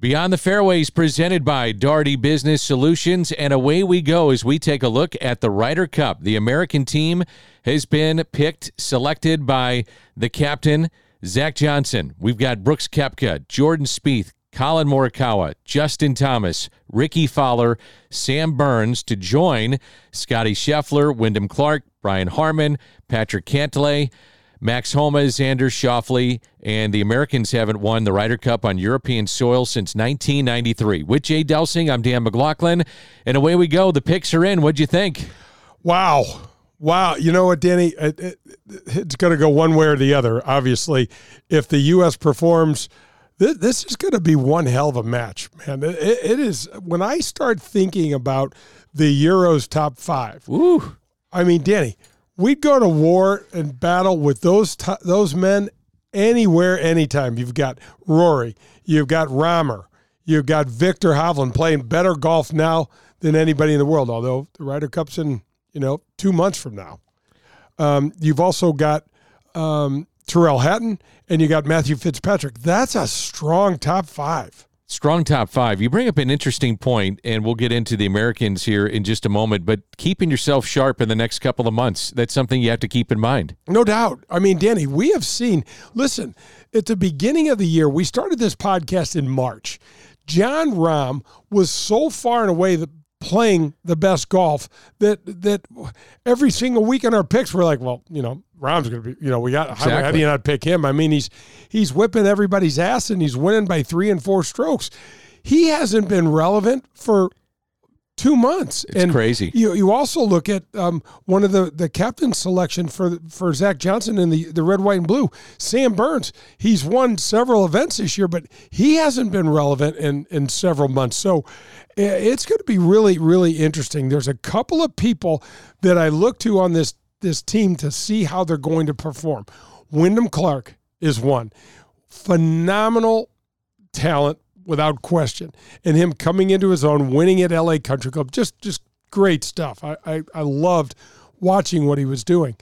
Beyond the Fairways presented by Daugherty Business Solutions. And away we go as we take a look at the Ryder Cup. The American team has been picked, selected by the captain, Zach Johnson. We've got Brooks Koepka, Jordan Spieth, Collin Morikawa, Justin Thomas, Rickie Fowler, Sam Burns to join Scottie Scheffler, Wyndham Clark, Brian Harman, Patrick Cantlay, Max Homa, Xander Schauffele, and the Americans haven't won the Ryder Cup on European soil since 1993. With Jay Delsing, I'm Dan McLaughlin, and away we go. The picks are in. What'd you think? Wow. Wow. You know what, Danny? It, it, it's going to go one way or the other, obviously. If the U.S. performs, this, this is going to be one hell of a match, man. It, it is. When I start thinking about the Euros top five, Ooh. I mean, Danny, we'd go to war and battle with those t- those men anywhere, anytime. You've got Rory, you've got Ramer, you've got Viktor Hovland playing better golf now than anybody in the world. Although the Ryder Cup's in you know two months from now. Um, you've also got um, Tyrrell Hatton and you got Matthew Fitzpatrick. That's a strong top five. Strong top five. You bring up an interesting point, and we'll get into the Americans here in just a moment. But keeping yourself sharp in the next couple of months, that's something you have to keep in mind. No doubt. I mean, Danny, we have seen, listen, at the beginning of the year, we started this podcast in March. Jon Rahm was so far and away the playing the best golf that that every single week in our picks we're like, well, you know, Rahm's going to be, you know, we got exactly. how, how do you not pick him? I mean, he's he's whipping everybody's ass and he's winning by three and four strokes. He hasn't been relevant for two months. It's and crazy. You you also look at um, one of the the captain selection for for Zach Johnson in the the red, white, and blue. Sam Burns. He's won several events this year, but he hasn't been relevant in in several months. So it's going to be really really interesting. There's a couple of people that I look to on this this team to see how they're going to perform. Wyndham Clark is one phenomenal talent without question. And him coming into his own, winning at LA Country Club, just just great stuff. I, I, I loved watching what he was doing.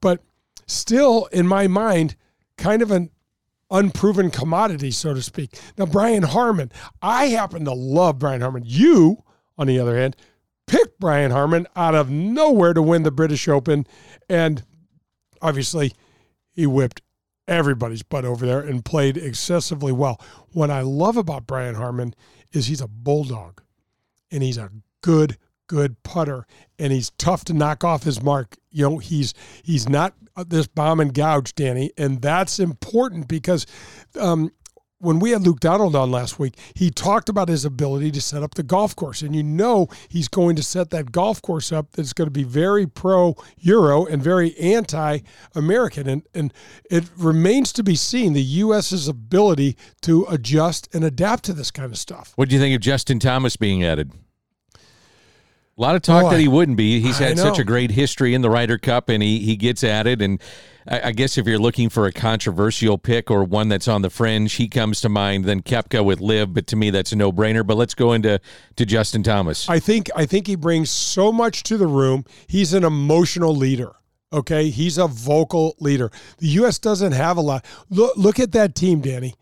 But still, in my mind, kind of an unproven commodity, so to speak. Now, Brian Harman, I happen to love Brian Harman. You, on the other hand, picked Brian Harman out of nowhere to win the British Open. And obviously, he whipped everybody's butt over there and played excessively well. What I love about Brian Harman is he's a bulldog and he's a good good putter and he's tough to knock off his mark. You know, he's he's not this bomb and gouge, Danny, and that's important because um, when we had Luke Donald on last week, he talked about his ability to set up the golf course. And you know he's going to set that golf course up that's going to be very pro Euro and very anti American. And, and it remains to be seen the U.S.'s ability to adjust and adapt to this kind of stuff. What do you think of Justin Thomas being added? A lot of talk Boy, that he wouldn't be. He's had such a great history in the Ryder Cup, and he he gets added. And I, I guess if you're looking for a controversial pick or one that's on the fringe, he comes to mind. Then Koepka with LIV, but to me that's a no brainer. But let's go into to Justin Thomas. I think I think he brings so much to the room. He's an emotional leader. Okay, he's a vocal leader. The U.S. doesn't have a lot. Look, look at that team, Danny.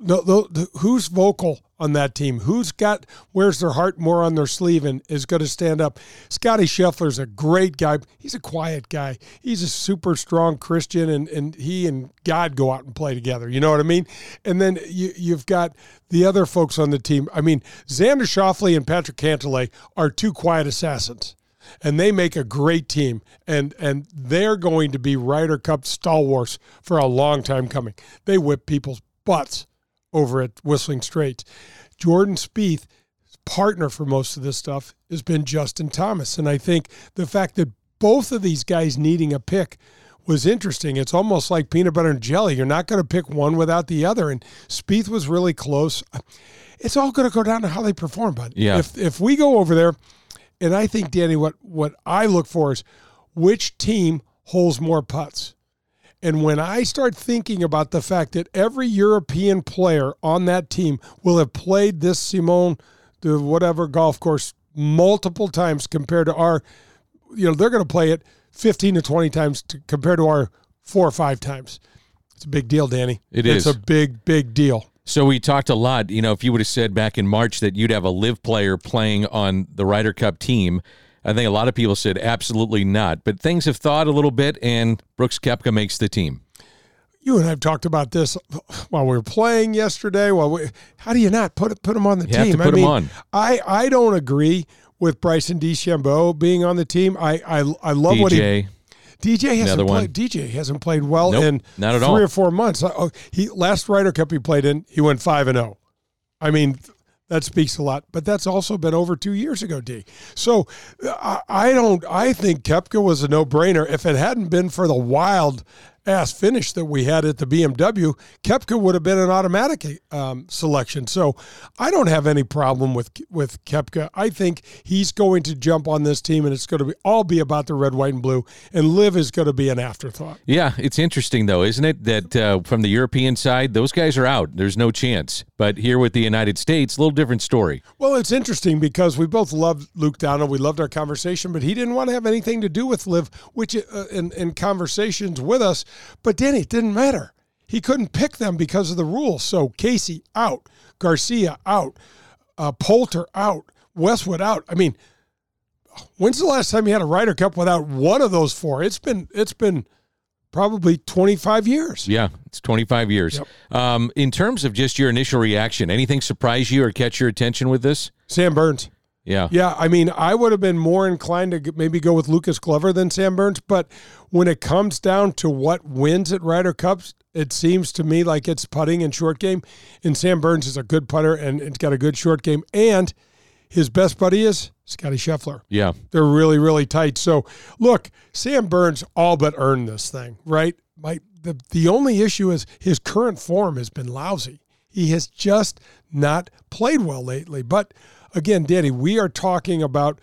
The, the, who's vocal on that team? Who's got wears their heart more on their sleeve and is going to stand up? Scottie Scheffler's a great guy. He's a quiet guy. He's a super strong Christian, and and he and God go out and play together. You know what I mean? And then you you've got the other folks on the team. I mean, Xander Schauffele and Patrick Cantlay are two quiet assassins and they make a great team and and they're going to be Ryder Cup stalwarts for a long time coming. They whip people's butts over at Whistling Straits. Jordan Spieth partner for most of this stuff has been Justin Thomas and I think the fact that both of these guys needing a pick was interesting. It's almost like peanut butter and jelly. You're not going to pick one without the other and Spieth was really close. It's all going to go down to how they perform, but yeah. if if we go over there and I think, Danny, what, what I look for is which team holds more putts. And when I start thinking about the fact that every European player on that team will have played this Simone, the whatever golf course, multiple times compared to our, you know, they're going to play it 15 to 20 times to, compared to our four or five times. It's a big deal, Danny. It it's is. a big, big deal. So we talked a lot. You know, if you would have said back in March that you'd have a live player playing on the Ryder Cup team, I think a lot of people said absolutely not. But things have thawed a little bit, and Brooks Koepka makes the team. You and I have talked about this while we were playing yesterday. While we, how do you not put put him on the You team? have to I put him mean, on. I I don't agree with Bryson DeChambeau being on the team. I I, I love what he DJ, DJ hasn't played. DJ hasn't played well Nope, in not at three all. or four months. Uh, He last Ryder Cup he played in, he went five and zero. I mean, that speaks a lot. But that's also been over two years ago, D. So uh, I, I don't. I think Koepka was a no brainer. If it hadn't been for the wild ass finish that we had at the BMW, Koepka would have been an automatic um, selection. So I don't have any problem with with Koepka. I think he's going to jump on this team, and it's going to be all be about the red, white, and blue. And LIV is going to be an afterthought. Yeah, it's interesting though, isn't it? That uh, from the European side, those guys are out. There's no chance. But here with the United States, a little different story. Well, it's interesting because we both loved Luke Donald. We loved our conversation, but he didn't want to have anything to do with LIV, which uh, in, in conversations with us. But Danny, it didn't matter. He couldn't pick them because of the rules. So Casey out, Garcia out, uh, Poulter out, Westwood out. I mean, when's the last time you had a Ryder Cup without one of those four? It's been it's been probably 25 years. Yeah, it's 25 years. Um, in terms of just your initial reaction, anything surprise you or catch your attention with this? Sam Burns. Yeah. Yeah, I mean, I would have been more inclined to maybe go with Lucas Glover than Sam Burns, but when it comes down to what wins at Ryder Cups, it seems to me like it's putting and short game. And Sam Burns is a good putter and it's got a good short game. And his best buddy is Scottie Scheffler. Yeah. They're really, really tight. So look, Sam Burns all but earned this thing, right? My the the only issue is his current form has been lousy. He has just not played well lately. But again, Danny, we are talking about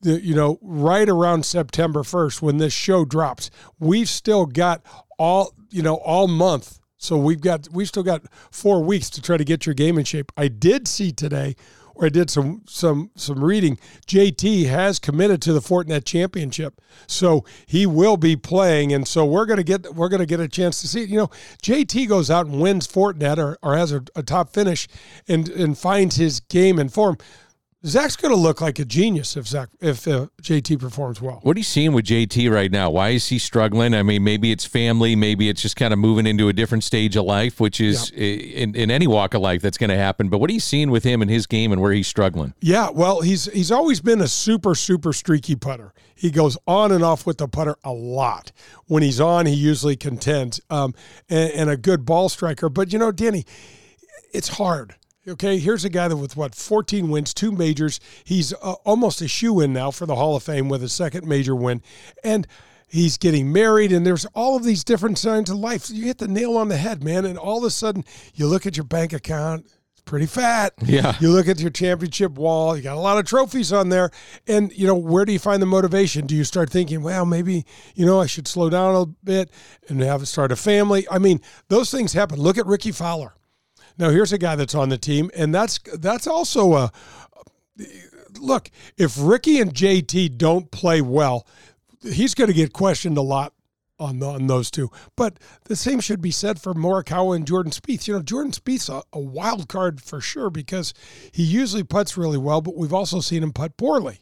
the you know right around September first when this show drops. We've still got all you know all month. So we've got we've still got four weeks to try to get your game in shape. I did see today or I did some some some reading. JT has committed to the Fortinet Championship, so he will be playing, and so we're gonna get we're gonna get a chance to see it. You know, JT goes out and wins Fortinet or, or has a, a top finish, and and finds his game and form. Zach's going to look like a genius if Zach if uh, JT performs well. What are you seeing with JT right now? Why is he struggling? I mean, maybe it's family, maybe it's just kind of moving into a different stage of life, which is in, in any walk of life that's going to happen. But what are you seeing with him and his game and where he's struggling? Yeah, well, he's he's always been a super super streaky putter. He goes on and off with the putter a lot. When he's on, he usually contends, um, and, and a good ball striker. But you know, Danny, it's hard. Okay, here's a guy that with what 14 wins, two majors. He's uh, almost a shoe in now for the Hall of Fame with a second major win, and he's getting married. And there's all of these different signs of life. You hit the nail on the head, man. And all of a sudden, you look at your bank account, it's pretty fat. Yeah. You look at your championship wall, you got a lot of trophies on there. And, you know, where do you find the motivation? Do you start thinking, well, maybe, you know, I should slow down a bit and have a start a family? I mean, those things happen. Look at Rickie Fowler. Now, here's a guy that's on the team, and that's that's also a look. If Rickie and JT don't play well, he's going to get questioned a lot on, the, on those two. But the same should be said for Morikawa and Jordan Spieth. You know, Jordan Spieth's a, a wild card for sure because he usually puts really well, but we've also seen him putt poorly.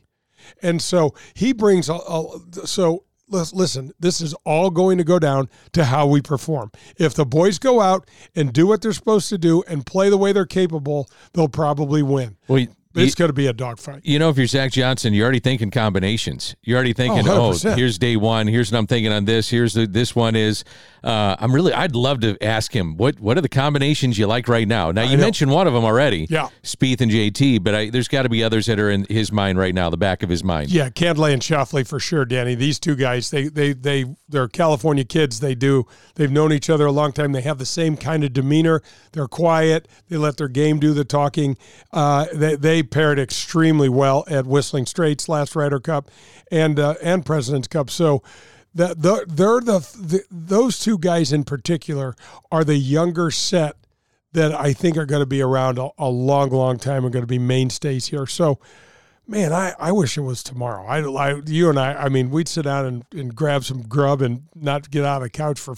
And so he brings a, a so listen, this is all going to go down to how we perform. If the boys go out and do what they're supposed to do and play the way they're capable, they'll probably win. Well, it's going to be a dogfight. You know, if you're Zach Johnson, you're already thinking combinations. You're already thinking, Oh, oh, here's day one. Here's what I'm thinking on this. Here's the, this one is. Uh, I'm really. I'd love to ask him what what are the combinations you like right now. Now you mentioned one of them already. Yeah. Spieth and JT, but I, there's got to be others that are in his mind right now, the back of his mind. Yeah, Cantlay and Schauffele for sure, Danny. These two guys, they they they they're California kids. They do they've known each other a long time. They have the same kind of demeanor. They're quiet. They let their game do the talking. Uh, they they paired extremely well at Whistling Straits last Ryder Cup and uh, and President's Cup. So. The, the, they're the, the those two guys in particular are the younger set that I think are going to be around a, a long, long time and going to be mainstays here. So, man, I, I wish it was tomorrow. I, I you and I, I mean, we'd sit down and, and grab some grub and not get out of the couch for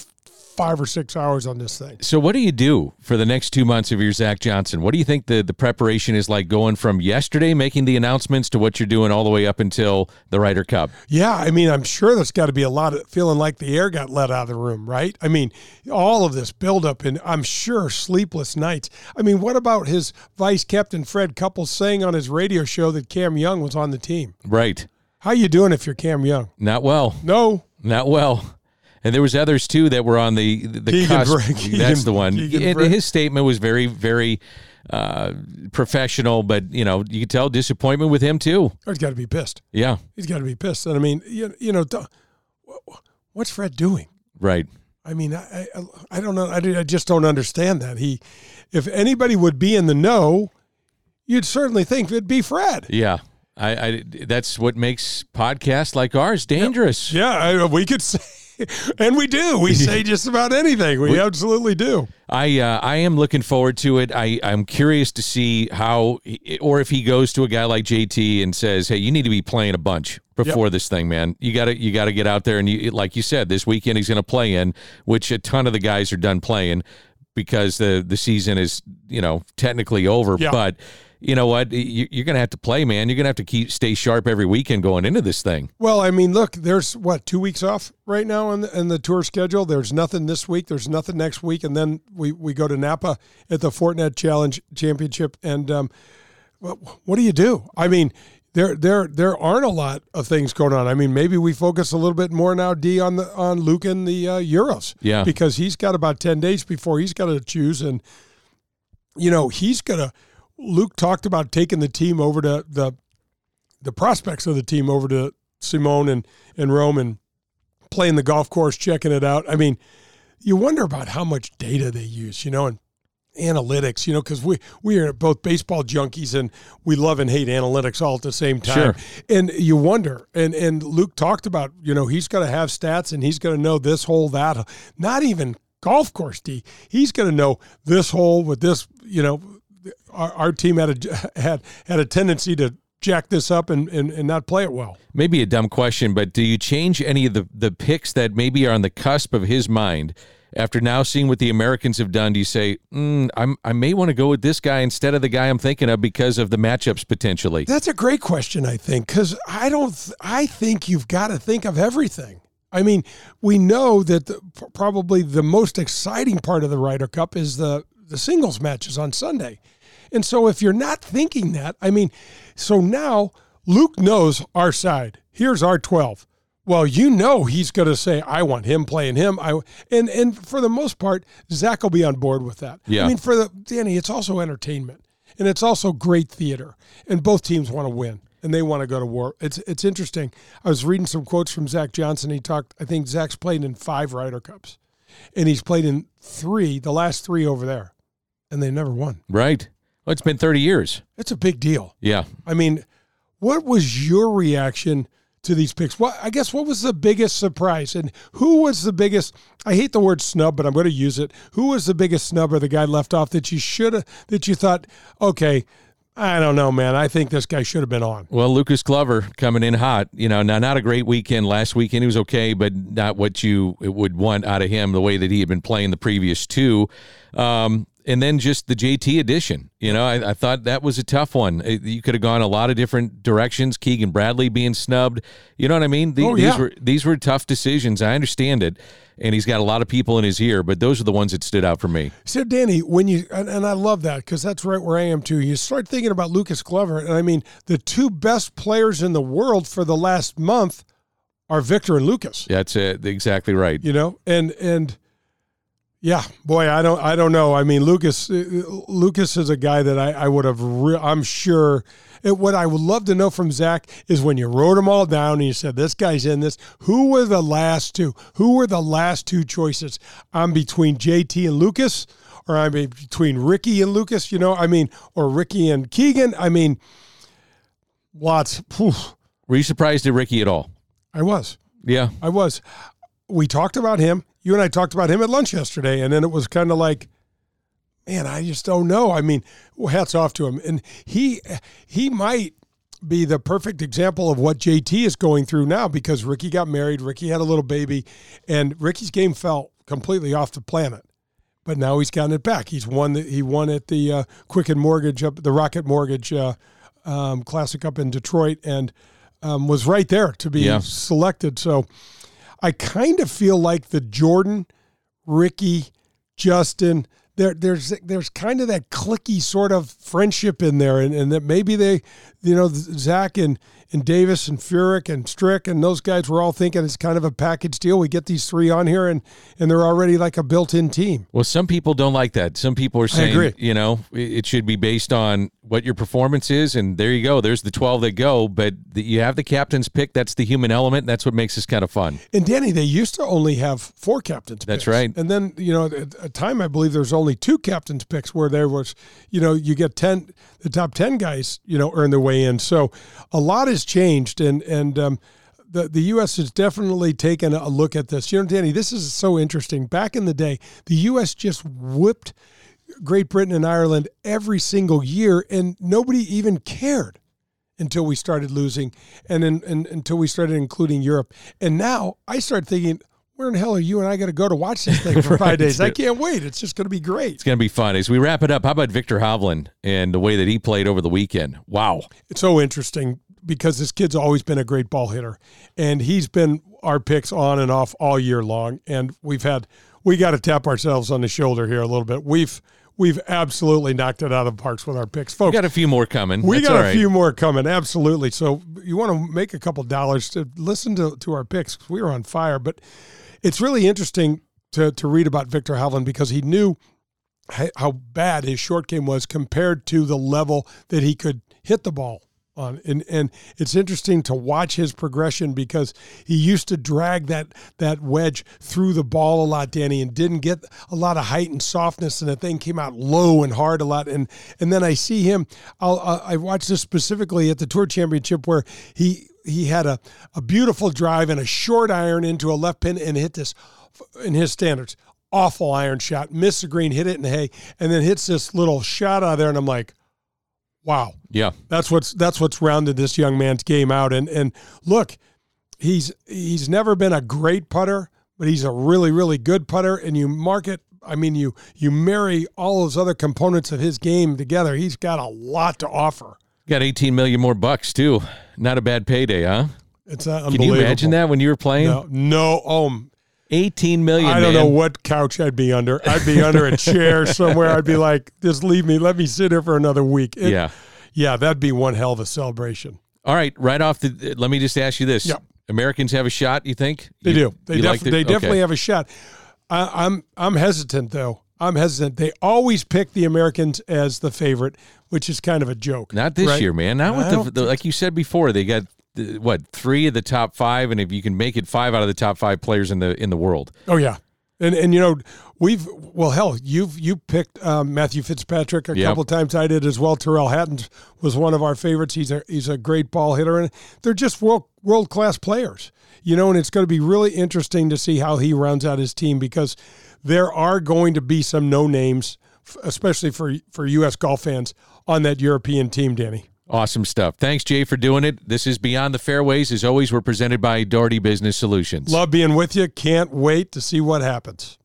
five or six hours on this thing. So what do you do for the next two months of your Zach Johnson? What do you think the, the preparation is like going from yesterday making the announcements to what you're doing all the way up until the Ryder Cup? Yeah, I mean, I'm sure there's got to be a lot of feeling like the air got let out of the room, right? I mean, all of this buildup and I'm sure sleepless nights. I mean, what about his vice captain Fred Couples saying on his radio show that Cam Young was on the team? Right. How you doing if you're Cam Young? Not well. No. Not well. And there was others too that were on the the Keegan cusp. Keegan- That's the one. Keegan And Bra- his statement was very, very uh, professional, but you know, you could tell disappointment with him too. He's got to be pissed. Yeah, He's got to be pissed. And I mean, you, you know, what's Fred doing? right. I mean, I, I, I don't know. I, I just don't understand that. He, if anybody would be in the know, you'd certainly think it'd be Fred. Yeah, I, I that's what makes podcasts like ours dangerous. Yeah, I, we could say, and we do. We say just about anything. We, absolutely do. I uh, I am looking forward to it. I I'm curious to see how, or if he goes to a guy like JT and says, "Hey, you need to be playing a bunch before this thing, man. You got to you got to get out there and you like you said, this weekend he's going to play in, which a ton of the guys are done playing because the the season is you know technically over, Yeah. but." You know what? You- You're going to have to play, man. You're going to have to keep stay sharp every weekend going into this thing. Well, I mean, look, there's what two weeks off right now on the, in the tour schedule. There's nothing this week. There's nothing next week, and then we, we go to Napa at the Fortinet Challenge Championship. And um, what, what do you do? I mean, there there there aren't a lot of things going on. I mean, maybe we focus a little bit more now, D, on the on Luke and the uh, Euros. Yeah. because he's got about ten days before he's got to choose, and you know he's gonna. Luke talked about taking the team over to the the prospects of the team over to Simone and, and Rome and playing the golf course, checking it out. I mean, you wonder about how much data they use, you know, and analytics, you know, because we we are both baseball junkies and we love and hate analytics all at the same time. Sure. And you wonder, and and Luke talked about, you know, he's got to have stats and he's going to know this hole, that, not even golf course D. He's going to know this hole with this, you know, our, our team had a had had a tendency to jack this up and, and, and not play it well. maybe a dumb question, but do you change any of the, the picks that maybe are on the cusp of his mind after now seeing what the Americans have done? Do you say, mm, I'm, I may want to go with this guy instead of the guy I'm thinking of because of the matchups potentially? That's a great question, I think, because I don't. Th- I think you've got to think of everything. I mean, we know that the, probably the most exciting part of the Ryder Cup is the the singles matches on Sunday, and so if you're not thinking that, I mean, so now Luke knows our side. Here's our twelve. Well, you know he's going to say, "I want him playing him." I and and for the most part, Zach will be on board with that. Yeah. I mean, for the Danny, it's also entertainment and it's also great theater. And both teams want to win and they want to go to war. It's it's interesting. I was reading some quotes from Zach Johnson. He talked. I think Zach's played in five Ryder Cups, and he's played in three, the last three over there, and they never won. Right. Well, it's been 30 years. It's a big deal. Yeah. I mean, what was your reaction to these picks? What I guess what was the biggest surprise, and who was the biggest? I hate the word snub, but I'm going to use it. Who was the biggest snub or the guy left off that you should have that you thought, okay, I don't know, man. I think this guy should have been on. Well, Lucas Glover coming in hot. You know, now not a great weekend last weekend. He was okay, but not what you would want out of him the way that he had been playing the previous two. Um, and then just the JT edition. You know, I, I, thought that was a tough one. Uh, you could have gone a lot of different directions. Keegan Bradley being snubbed. You know what I mean? The, oh, yeah. These were these were tough decisions. I understand it, and he's got a lot of people in his ear, but those are the ones that stood out for me. So, Danny, when you and, and I love that because that's right where I am too. You start thinking about Lucas Glover, and I mean, the two best players in the world for the last month are Viktor and Lucas. That's it. Exactly right. You know, and and yeah, boy, I don't, I don't know. I mean, Lucas, uh, Lucas is a guy that I, I would have. Re- I'm sure. It, what I would love to know from Zach is when you wrote them all down and you said this guy's in this. Who were the last two? Who were the last two choices? I'm between JT and Lucas, or I'm between Rickie and Lucas. You know, I mean, or Rickie and Keegan. I mean, lots. Whew. Were you surprised at Rickie at all? I was. Yeah, I was. We talked about him you and I talked about him at lunch yesterday, and then it was kind of like, man, I just don't know. I mean, hats off to him, and he he might be the perfect example of what JT is going through now because Rickie got married, Rickie had a little baby, and Rickie's game fell completely off the planet. But now he's gotten it back. He's won. The, he won at the uh, Quicken Mortgage up the Rocket Mortgage uh, um, Classic up in Detroit, and um, was right there to be yeah. selected. So I kind of feel like the Jordan, Rickie, Justin, there, there's there's kind of that clicky sort of friendship in there, and, and that maybe they, you know, Zach and and Davis and Furyk and Strick and those guys were all thinking it's kind of a package deal. We get these three on here and and they're already like a built-in team. Well, some people don't like that. Some people are saying, you know, it should be based on what your performance is, and there you go. There's the 12 that go, but the, you have the captain's pick. That's the human element. That's what makes this kind of fun. And Danny, they used to only have four captains. That's picks. right. And then you know, at a time I believe there's only two captains picks where there was, you know, you get ten, the top ten guys, you know, earn their way in. So a lot has changed, and and um, the the U.S. has definitely taken a look at this. You know, Danny, this is so interesting. Back in the day, the U.S. just whipped Great Britain and Ireland every single year, and nobody even cared until we started losing, and, then and until we started including Europe. And now I start thinking, where in the hell are you and I going to go to watch this thing for right. five days? I can't wait. It's just going to be great. It's going to be fun. As we wrap it up, how about Viktor Hovland and the way that he played over the weekend? Wow. It's so interesting because this kid's always been a great ball hitter, and he's been our picks on and off all year long. And we've had we got to tap ourselves on the shoulder here a little bit. We've we've absolutely knocked it out of the parks with our picks, folks. We got a few more coming. We That's got a right. few more coming, absolutely. So you want to make a couple dollars to listen to to our picks. We were on fire, but it's really interesting to to read about Viktor Hovland because he knew how bad his short game was compared to the level that he could hit the ball on. And and it's interesting to watch his progression because he used to drag that that wedge through the ball a lot, Danny, and didn't get a lot of height and softness, and the thing came out low and hard a lot. And and then I see him. I'll, I watched this specifically at the Tour Championship where he he had a, a beautiful drive and a short iron into a left pin and hit this in his standards awful iron shot missed the green hit it in the hay and then hits this little shot out of there and i'm like wow yeah that's what's that's what's rounded this young man's game out and and look he's he's never been a great putter but he's a really really good putter and you mark it I mean, you you marry all those other components of his game together. He's got a lot to offer. Got 18 million more bucks too. Not a bad payday, huh? It's Can you imagine that when you were playing? No, no. Um, 18 million. I don't man. know what couch I'd be under. I'd be under a chair somewhere. I'd be like, just leave me. Let me sit here for another week. It, yeah. Yeah, that'd be one hell of a celebration. All right, right off the. Uh, let me just ask you this: Yep. Americans have a shot. You think they you, do? They, def- like they definitely okay. have a shot. I, I'm I'm hesitant though. I'm hesitant. They always pick the Americans as the favorite, which is kind of a joke. Not this right? year, man. Not with the, the like you said before. They got the, what three of the top five, and if you can make it five out of the top five players in the in the world. Oh yeah, And and you know we've well hell you've you picked um, Matthew Fitzpatrick a Yep. couple times I did as well. Tyrrell Hatton was one of our favorites. He's a he's a great ball hitter and they're just world world class players. You know, and it's going to be really interesting to see how he rounds out his team because there are going to be some no names, especially for for U.S. golf fans on that European team. Danny. Awesome stuff. Thanks, Jay, for doing it. This is Beyond the Fairways. As always, we're presented by Daugherty Business Solutions. Love being with you. Can't wait to see what happens.